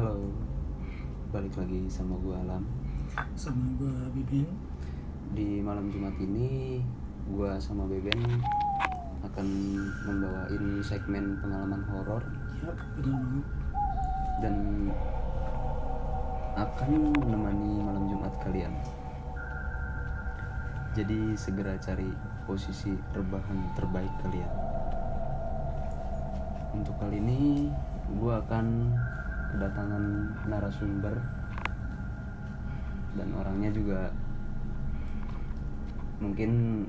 Halo, balik lagi sama gua Alam. sama gue Bibin Di malam Jumat ini, gua sama Beben akan membawain segmen pengalaman horor ya benar dan akan menemani malam Jumat kalian. Jadi segera cari posisi rebahan terbaik kalian. Untuk kali ini, gua akan kedatangan narasumber dan orangnya juga mungkin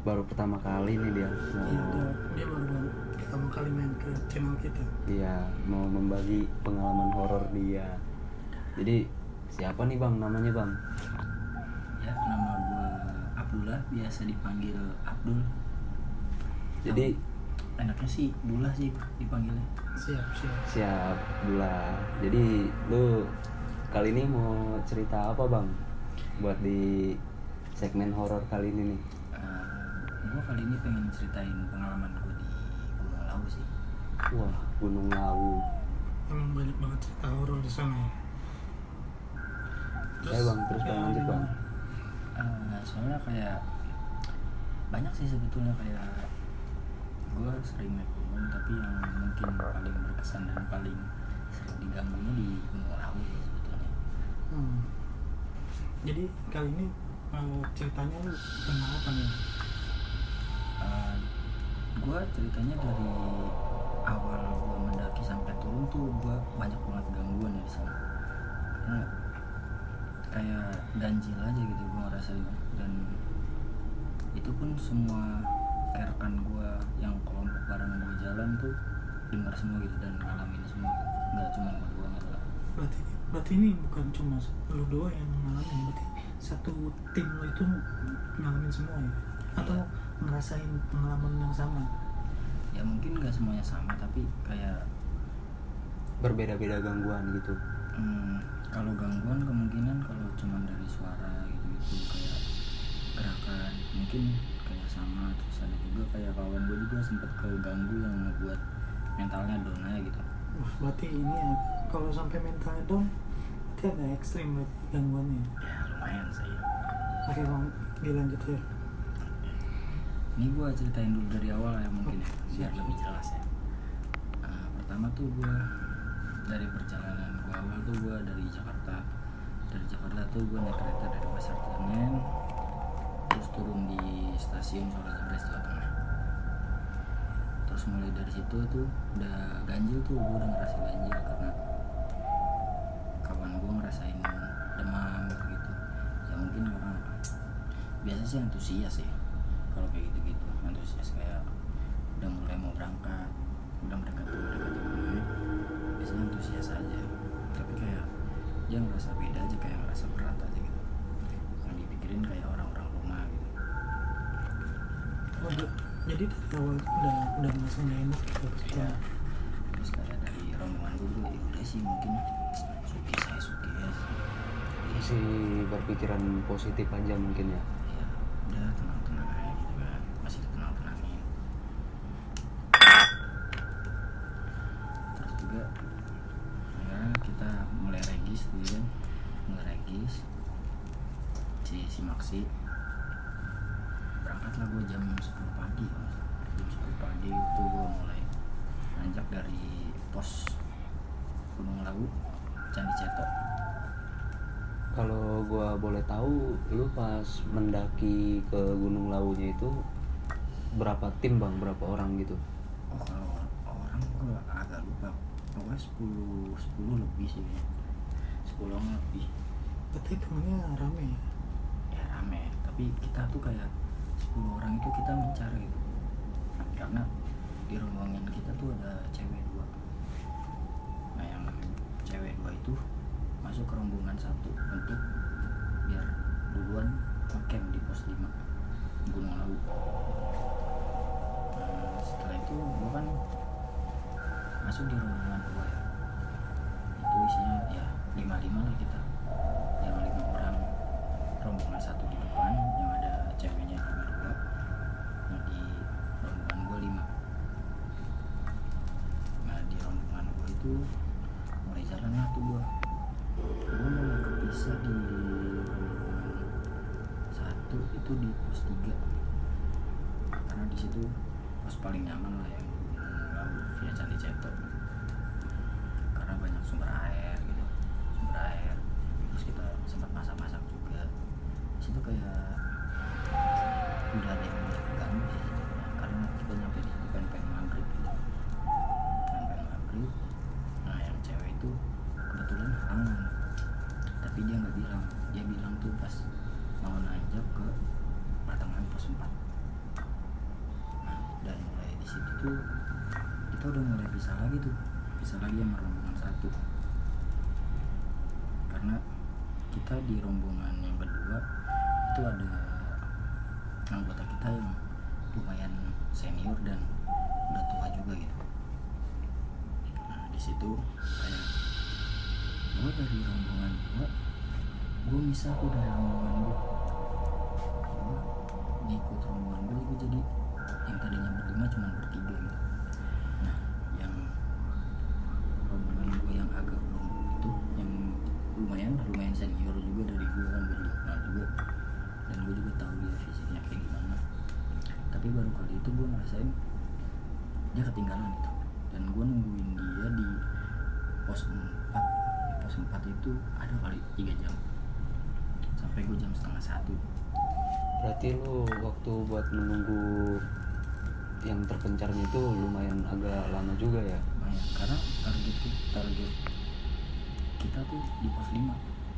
baru pertama kali nih dia mau Iya, dia, dia baru pertama kali main ke channel kita Iya, mau membagi pengalaman horor dia. Jadi siapa nih bang namanya bang? Ya, nama gua Abdullah, biasa dipanggil Abdul. Jadi Enaknya sih Dullah sih dipanggilnya. siap siap siap Dula. Jadi lu kali ini mau cerita apa bang? Buat di segmen horor kali ini nih. Eh, gua kali ini pengen ceritain pengalaman gua di Gunung Lawu sih. Wah Gunung Lawu. emang banyak banget cerita horor di sana ya Eh bang terus bang ya, lanjut bang. Eh, soalnya kayak banyak sih sebetulnya kayak gua sering naik gunung tapi yang mungkin paling berkesan dan paling sering diganggunya di Gunung Lawu sebetulnya. hmm. jadi kali ini eh, ceritanya lu tentang apa nih Uh, gua ceritanya dari awal gua mendaki sampai turun tuh gua banyak banget gangguan ya di sana karena kayak ganjil aja gitu gua ngerasain dan itu pun semua kayak rekan gua tuh dengar semua gitu dan ngalamin semua gitu. nggak cuma gua doang gitu lah berarti berarti ini bukan cuma lu doang yang ngalamin berarti satu tim lo itu ngalamin semua ya atau ngerasain pengalaman yang sama ya mungkin nggak semuanya sama tapi kayak Berbeda-beda gangguan gitu. Hmm, kalau gangguan kemungkinan kalau cuma dari suara gitu-gitu kayak gerakan mungkin kayak sama terus ada juga kayak kawan gue juga sempet keganggu yang ngebuat mentalnya down aja gitu. Wah, berarti ini ya kalau sampai mentalnya down berarti ada ekstrim gangguannya ya? Lumayan sih. Oke bang dilanjut ya. Ini gue ceritain dulu dari awal ya mungkin ya biar Siap. lebih jelas ya. Nah, pertama tuh gue dari perjalanan gue awal tuh gue dari Jakarta. Dari Jakarta tuh gue naik kereta dari Pasar Senen terus turun di stasiun Solo Jebres Jawa Tengah. Terus mulai dari situ tuh udah ganjil tuh gue udah ngerasa ganjil karena kawan gue ngerasain demam gitu. Ya mungkin karena biasa sih antusias ya kalau kayak gitu-gitu. Antusias kayak udah mulai mau berangkat udah mendekati mendekati gunung biasanya antusias aja. Tapi kayak dia ngerasa beda aja kayak ngerasa berat aja gitu jadi dari awal udah udah merasa nggak enak gitu ya terus kayak dari rombongan gue juga ya udah sih mungkin. Suki saya suki ya. Masih berpikiran positif aja mungkin ya. ya udah tenang-tenang aja masih tenang-tenangin terus juga akhirnya kita mulai regis dulu kan mulai regis. Si si Maxi berangkatlah gue jam 10 pagi. Jam 10 pagi itu gue mulai nanjak dari pos Gunung Lawu Candi Cetok. Kalau gua boleh tahu, lu pas mendaki ke Gunung Lawunya itu berapa tim bang, berapa orang gitu? Oh kalau orang gue agak lupa. Pokoknya 10, 10 lebih sih. Kayaknya 10 orang lebih. Berarti temennya rame ya? Ya rame. Tapi kita tuh kayak 10 orang itu kita mencari gitu. Karena di rombongan kita tuh ada cewek dua. Nah yang cewek dua itu masuk ke rombongan satu Untuk biar duluan ngecamp di pos 5 Gunung Lawu. Nah, setelah itu gue kan masuk di rombongan dua ya. Itu isinya ya lima lima lah kita rombongan gue lima nah di rombongan gue itu mulai jalan lah tuh gua. Gua mulai kepisah di rombongan satu itu di pos tiga. Karena di situ pos paling nyaman lah yang via Candi Ceto karena banyak sumber air gitu. Sumber air. Terus kita sempat masak-masak juga. Di situ kayak lagi tuh bisa lagi sama rombongan satu. Karena kita di rombongan yang kedua itu ada anggota kita yang lumayan senior dan udah tua juga gitu. Nah di situ kayak gue dari rombongan gue gue bisa aku dari rombongan gue gue ngikut rombongan gue gue jadi yang tadinya berlima cuma bertiga gitu tapi baru kali itu gue ngerasain dia ketinggalan gitu. Dan gue nungguin dia di pos 4 di pos 4 itu ada kali 3 jam. Sampai gue jam setengah satu. Berarti lu waktu buat menunggu yang terpencarnya itu lumayan agak lama juga ya? Lumayan karena target target kita tuh di pos 5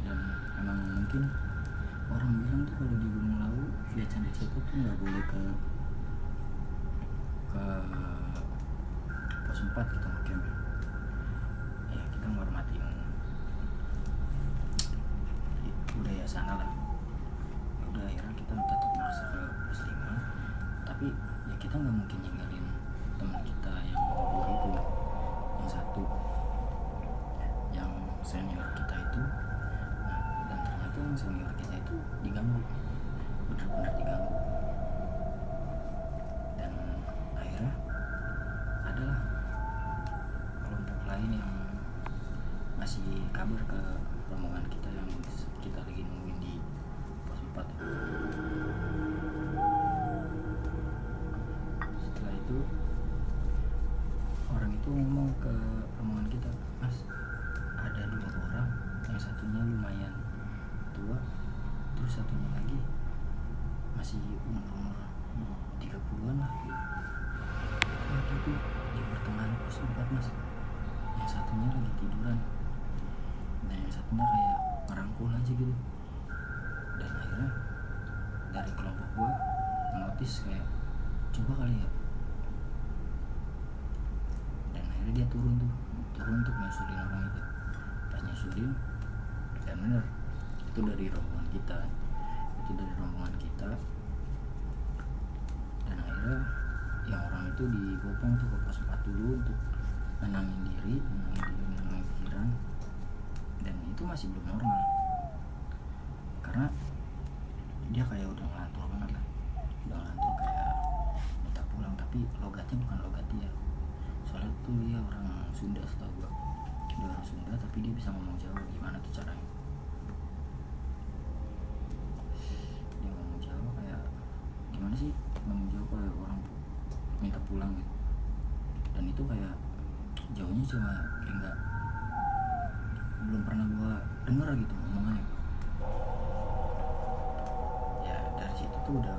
dan emang mungkin orang bilang tuh kalau di Gunung Lawu via Candi Ceto tuh nggak boleh ke ke pos 4 gitu ngecamp ya. Kita menghormatin budaya sana lah. Ya udah akhirnya kita tetap maksa ke pos 5 tapi ya kita nggak mungkin itu ngomong ke rombongan kita mas ada dua orang yang satunya lumayan tua terus satunya lagi masih umur umur 30-an lah. Ada tuh di pertengahan pos 4 mas yang satunya lagi tiduran dan yang satunya kayak ngerangkul aja gitu. Dan akhirnya dari kelompok gua notice kayak coba kali ya dan akhirnya dia turun tuh turun untuk nyusulin orang itu. Pas nyusulin dan bener itu dari rombongan kita. Itu dari rombongan kita. Dan akhirnya yang orang itu digopong tuh ke pos 4 dulu untuk nenangin diri nenangin diri nenangin pikiran. Dan itu masih belum normal. Karena dia kayak udah ngelantur banget lah. Udah ngelantur kayak minta pulang tapi logatnya bukan logat dia soalnya tuh dia orang Sunda setahu gua. Dia orang Sunda tapi dia bisa ngomong Jawa. Gimana tuh caranya? Dia ngomong Jawa kayak gimana sih ngomong Jawa kayak orang minta pulang gitu? Dan itu kayak jauhnya cuma kayak nggak belum pernah gua denger gitu omongannya. Ya dari situ tuh udah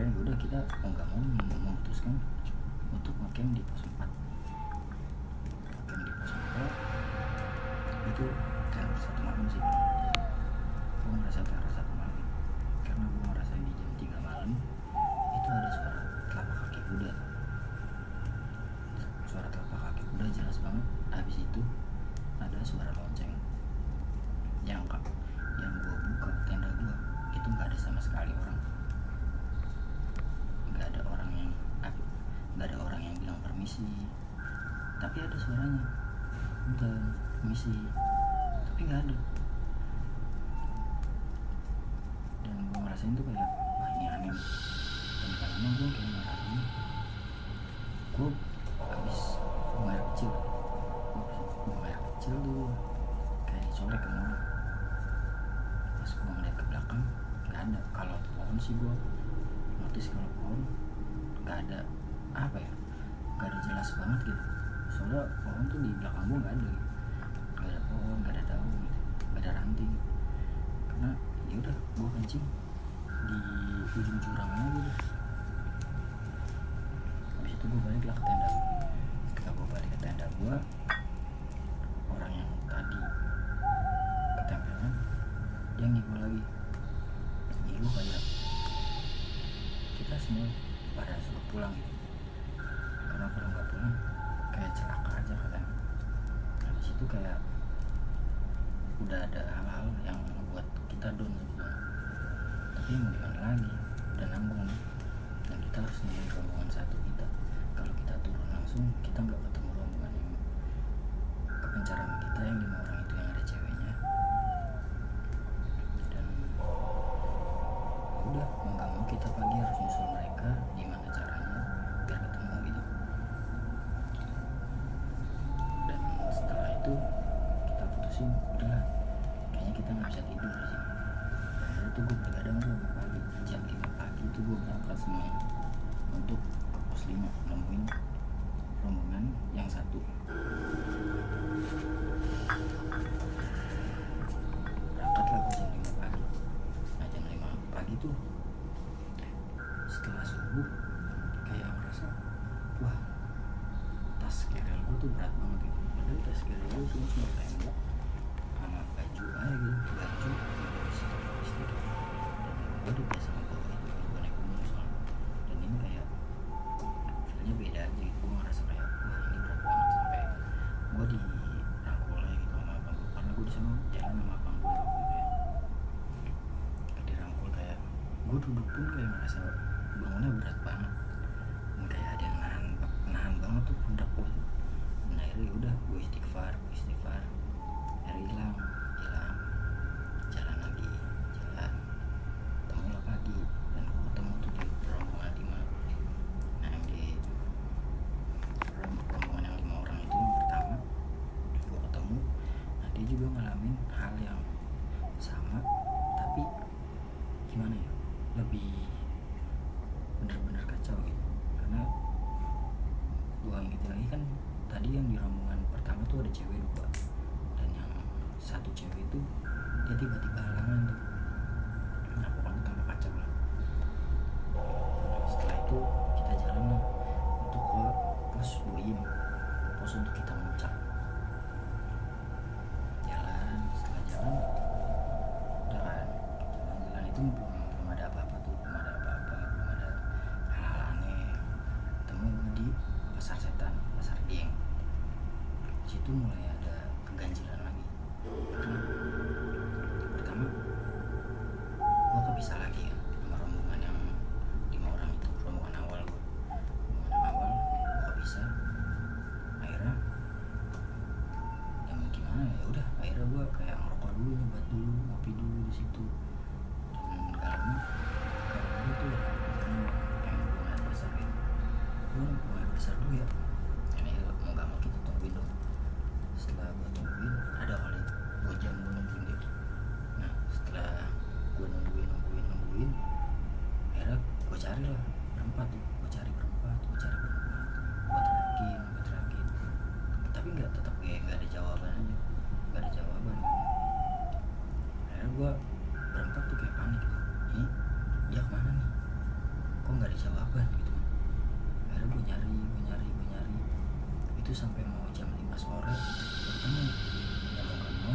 kemarin ya udah kita nggak mau memutuskan untuk makin di pos 4 makin di pos 4 itu kayak satu malam sih gue ngerasa teror satu malam karena gue merasa di jam 3 malam itu ada suara telapak kaki kuda. Suara telapak kaki kuda jelas banget. Habis itu ada suara lonceng suaranya bentar misi tapi nggak ada. Dan gue ngerasain tuh kayak wah ini aneh dan karena gue kayak ngerasain gue habis bayar kecil. Gue air kecil tuh kayak sore kan. Pas gue ngeliat ke belakang nggak ada. Kalau pohon sih gue notice kalau pohon nggak ada apa ya nggak ada jelas banget gitu soalnya pohon tuh di belakang gua nggak ada. Nggak ada pohon nggak ada daun gitu. nggak ada ranting. Karena ya udah gua kencing di ujung jurang aja gitu habis itu gua balik lah ke tenda ketika gua balik ke tenda gua gue duduk pun kayak merasa bangunnya berat banget. Kayak ada yang nahan nahan banget tuh pundak gue nah akhirnya ya udah gue istighfar gue istighfar. Akhirnya hilang. tapi nggak tetap ya gak ada jawaban aja. Nggak ada jawaban. Akhirnya gue berempat tuh kayak panik gitu. Ini dia ke mana nih? Kok nggak ada jawaban gitu? Akhirnya gue nyari gue nyari gue nyari. Itu sampai mau jam 5 sore ketemu. Ya mau nggak mau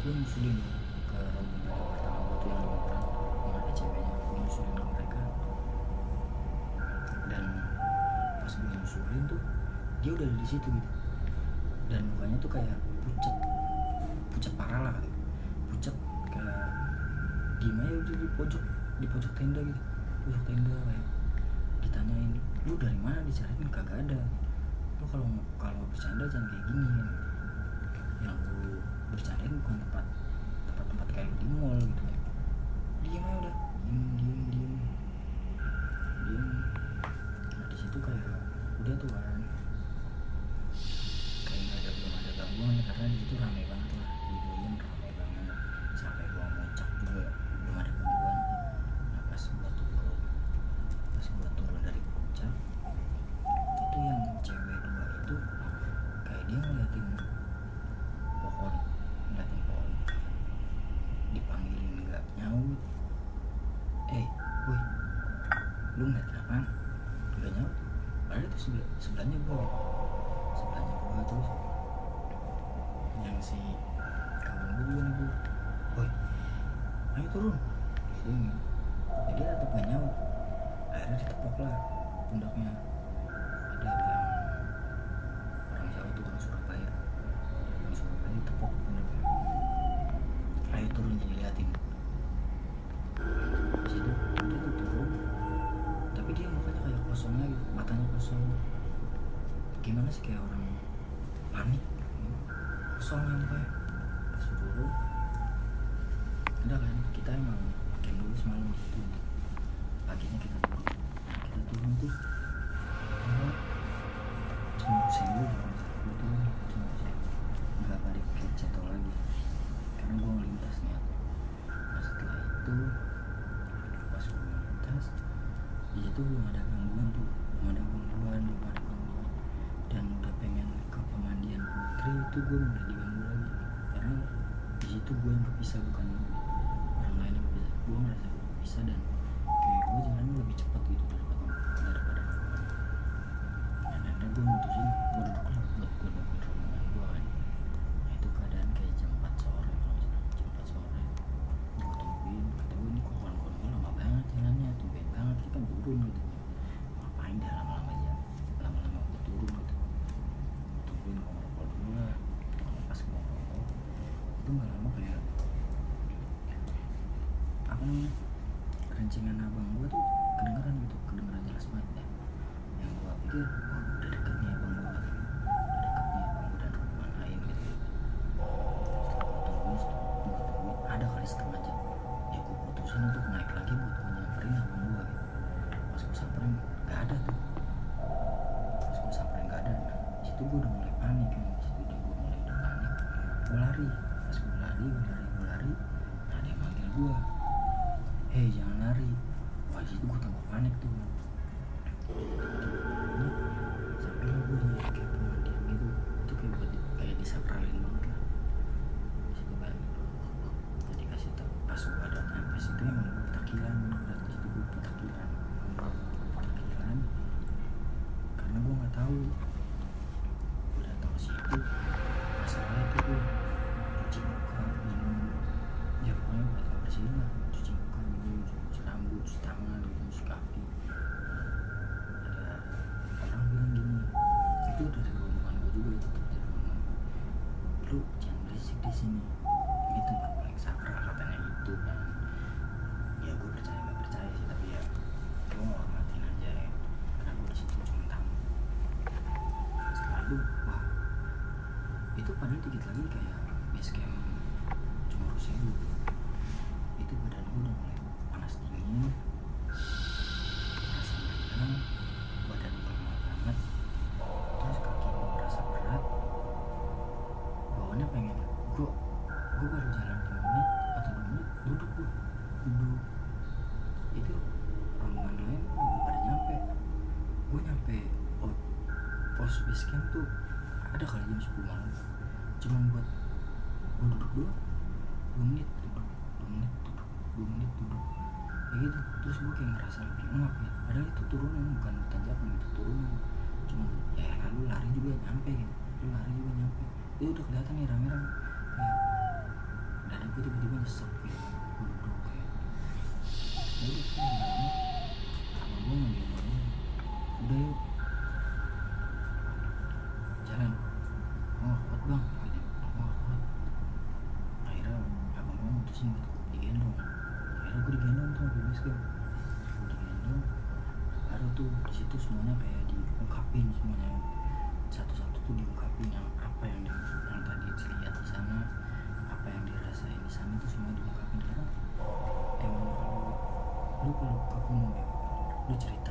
gue nyusulin ke rombongan pertama gue tuh yang lima orang ada ceweknya gue nyusulin ke mereka. Dan pas gue nyusulin tuh dia udah ada di situ gitu mukanya tuh kayak pucet pucet parah lah pucet kayak gimana ya udah di pojok di pojok tenda gitu. Pojok tenda kayak ditanyain lu dari mana dicariin? Kagak ada. Lu kalau kalau bercanda jangan kayak gini. Kan yang lu bercandain bukan tempat tempat tempat kayak di mall gitu kan diem aja udah. Diem diem diem. Diem. Nah di situ kayak udah tuh kayak situ ramai banget lah. Di Boyen ramai banget. Sampai gua muncak juga belum ada gangguan nah pas gua turun pas gua turun dari puncak itu yang cewek dua itu kayak dia ngeliatin pohon ngeliatin pohon. Dipanggilin nggak nyaut. Eh woi lu ngeliatin apaan? Nggak nyaut. Padahal itu sebelah, sebelahnya gua turun. Sini jadi dia tetap gak nyaut akhirnya ditepok lah pundaknya. Ada yang orang Jawa tuh orang Surabaya. Orang Surabaya ditepok pundaknya. Ayo turun jadi liatin di situ dia tuh turun tapi dia mukanya kayak kosongnya gitu matanya kosong. Gimana sih kayak orang panik? Kosong ya mukanya pas turun udah kan kita emang camp dulu semalam di situ paginya kita turun kita turun tuh. Cuma sewu salah. Gua turun cuma sewu nggak balik ke ceto lagi. Karena gue ngelintas niat nah setelah itu pas gue ngelintas di situ belum ada gangguan tuh. Belum ada gangguan belum ada gangguan. Dan udah pengen ke pemandian putri itu gue mulai diganggu lagi. Karena di situ gue yang kepisah bukan orang lain yang kepisah gue kepisah dan kayak gue jalannya lebih cepat gitu daripada daripada dan akhirnya gue mutusin gue duduk lah buat gue nungguin rombongan gue kan. Nah itu keadaan kayak jam 4 sore kalau jam 4 sore. Gue tungguin kata gue ini kawan-kawan gue lama banget jalannya tumben banget kita turun gitu ada kali jam 10 malam. Cuma buat gue duduk doang 2 menit duduk 2 menit duduk 2 menit duduk. Kayak gitu. Terus gue kayak ngerasa lebih enak ya. Padahal itu turunan bukan tanjakan itu turunan. Cuma ya lalu lari juga nyampe gitu. Lari juga nyampe. Itu udah kelihatan nih rame-rame. Kayak dada gue tiba-tiba nyesek gitu. Gue duduk kayak ya itu diungkapin yang apa yang yang tadi dilihat di sana apa yang dirasain di sana itu semua diungkapin karena emang kalau lu kalau aku mau ya, lu cerita.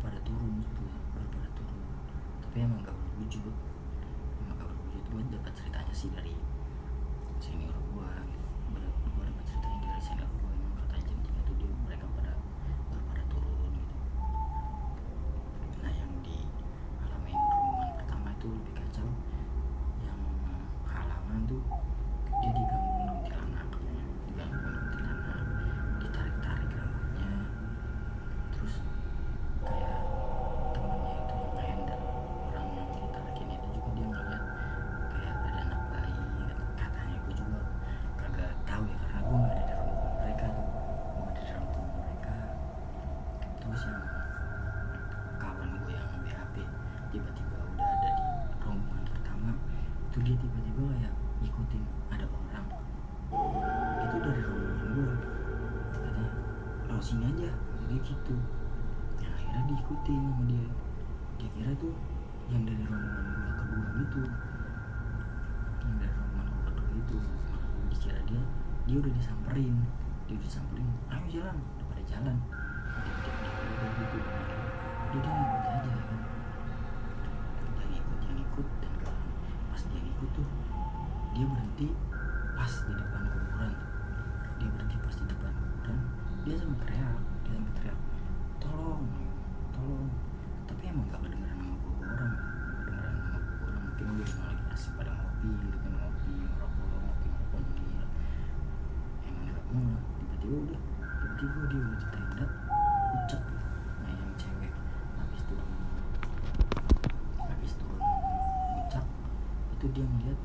pada turun sebenarnya baru pada turun. Tapi emang gak berwujud. Emang gak berwujud. Gue dapat ceritanya sih dari dia sama teriak dia sampai teriak tolong tolong. Tapi emang gak kedengeran sama gue orang kedengeran sama gue orang. Mungkin gue emang lagi asik pada ngopi gitu kan ngopi ngerokok ngopi ngerokok gila emang gak mau tiba-tiba udah tiba-tiba dia udah ditendak pucat nah yang cewek. Habis turun habis turun puncak itu dia melihat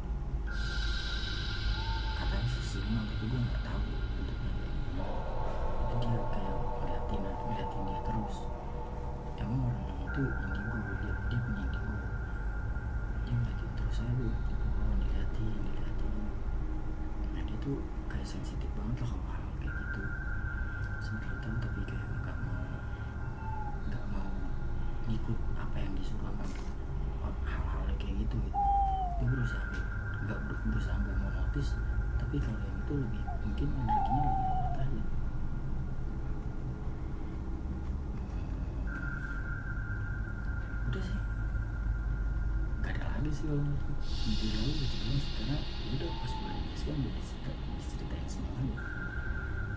tapi kalau yang itu lebih mungkin energinya lebih tajam udah sih. Gak ada lagi sih kalau mimpi lalu lucu banget karena ya udah pas gue sih kan udah diceritain semuanya.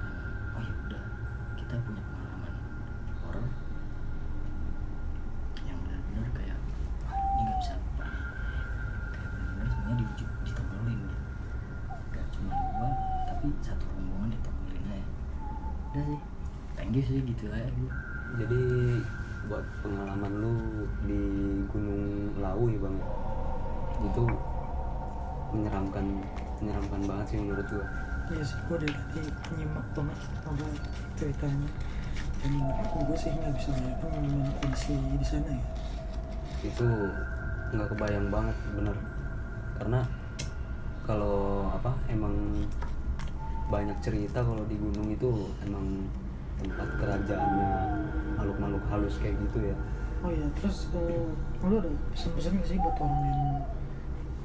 Nah, oh ya udah kita punya sih gitu ya, jadi buat pengalaman lu di Gunung Lawu ya bang? Itu menyeramkan menyeramkan banget sih menurut gua. Ya sih gua dari tadi nyimak banget apa ceritanya. Dan gua sih nggak bisa bayangkan gimana kondisi di sana ya. Itu nggak kebayang banget bener. Karena kalau apa emang banyak cerita kalau di gunung itu emang tempat kerajaannya makhluk-makhluk halus kayak gitu ya oh iya terus eh, lu ada pesan-pesan nggak sih buat orang yang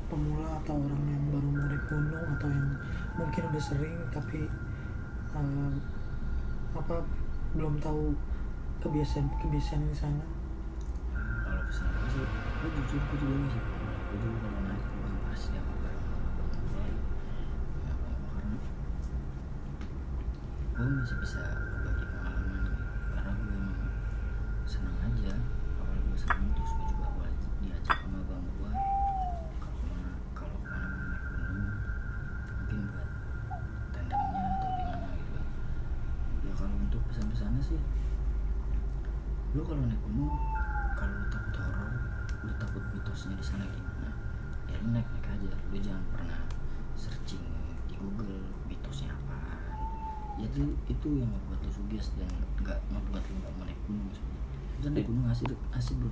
pemula atau orang yang baru mau naik gunung atau yang mungkin udah sering tapi eh, apa belum tahu kebiasaan kebiasaan di sana kalau pesan gue sih gue jujur gue juga masih gue juga kalau naik pasti apa ya apa karena gue masih bisa berbagi pengalaman gitu. karena gue emang senang aja awal gue senang terus gue juga awal diajak sama abang gue kalau ke mana kalau ke mana mau naik gunung mungkin buat tandemnya atau gimana gitu ya kalau untuk pesan-pesannya sih lu kalau naik gunung kalau lu takut horor lu takut mitosnya di sana gimana ya lu naik naik aja. Lu jangan pernah searching di Google mitosnya apaan. Ya itu itu yang membuat lu suges dan nggak membuat lu nggak mau naik gunung sebenarnya dan naik gunung asik asik bro.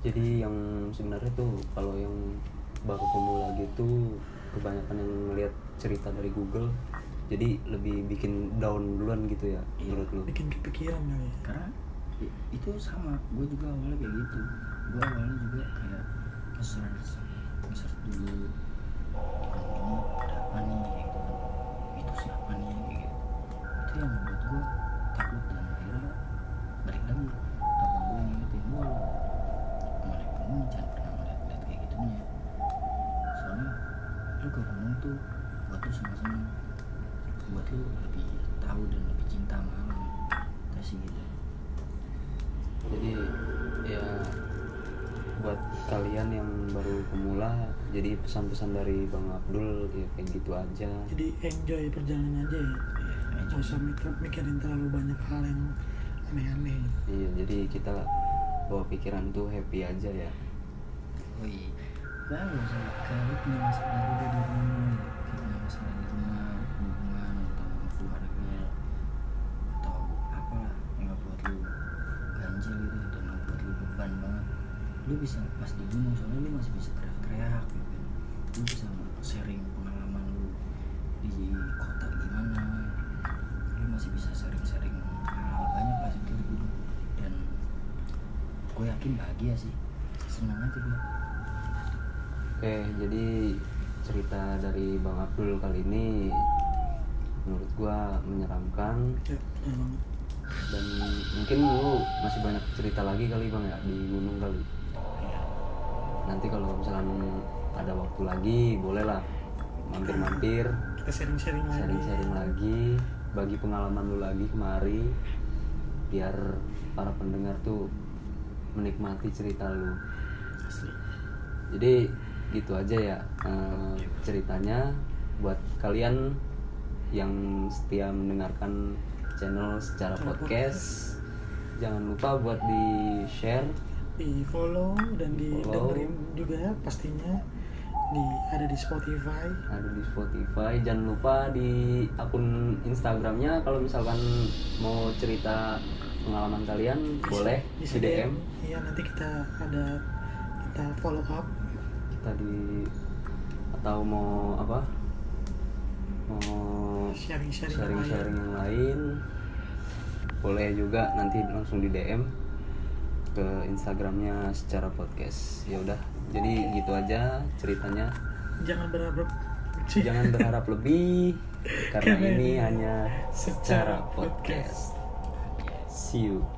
Jadi yang sebenarnya tuh kalau yang baru pemula gitu kebanyakan yang ngeliat cerita dari Google jadi lebih bikin down duluan gitu ya Iya. menurut lu? Bikin kepikiran ya. Karena itu sama. Gue juga awalnya kayak gitu. Gue awalnya juga kayak nge-search ada apa nih itu siapa nih gitu? Itu yang membuat gue buat kalian yang baru pemula jadi pesan-pesan dari Bang Abdul ya kayak gitu aja. Jadi enjoy perjalanan aja ya. Iya, nggak usah mikir- mikirin terlalu banyak hal yang aneh-aneh. Iya jadi kita bawa pikiran tuh happy aja ya. Wih, baru usah kalau punya masalah juga di rumah, Lu bisa pas di gunung soalnya lu masih bisa teriak-teriak gitu kan. Lu bisa sharing pengalaman lu di kota gimana. Lu masih bisa sharing-sharing hal-hal banyak pas itu di gunung dan gue yakin bahagia sih senang aja gue oke jadi cerita dari Bang Abdul kali ini menurut gua menyeramkan ya banget dan mungkin lu masih banyak cerita lagi kali bang ya di gunung kali. Nanti kalau misalkan ada waktu lagi boleh lah mampir-mampir kita sharing-sharing lagi. sharing-sharing lagi bagi pengalaman lu lagi kemari biar para pendengar tuh menikmati cerita lu. Asli. Jadi gitu aja ya eh, ceritanya. Buat kalian yang setia mendengarkan channel secara Secara podcast jangan lupa buat di share di follow dan di Follow. dengerin juga pastinya. Di ada di Spotify. Ada di Spotify. Jangan lupa di akun Instagramnya. Kalau misalkan mau cerita pengalaman kalian boleh bisa di DM iya nanti kita ada kita follow up. Kita di atau mau apa? Mau sharing-sharing yang sharing-sharing lain. yang lain boleh juga nanti langsung di DM ke Instagramnya secara podcast. Ya udah jadi gitu aja ceritanya. Jangan berharap jangan berharap lebih karena ini hanya secara secara podcast. See you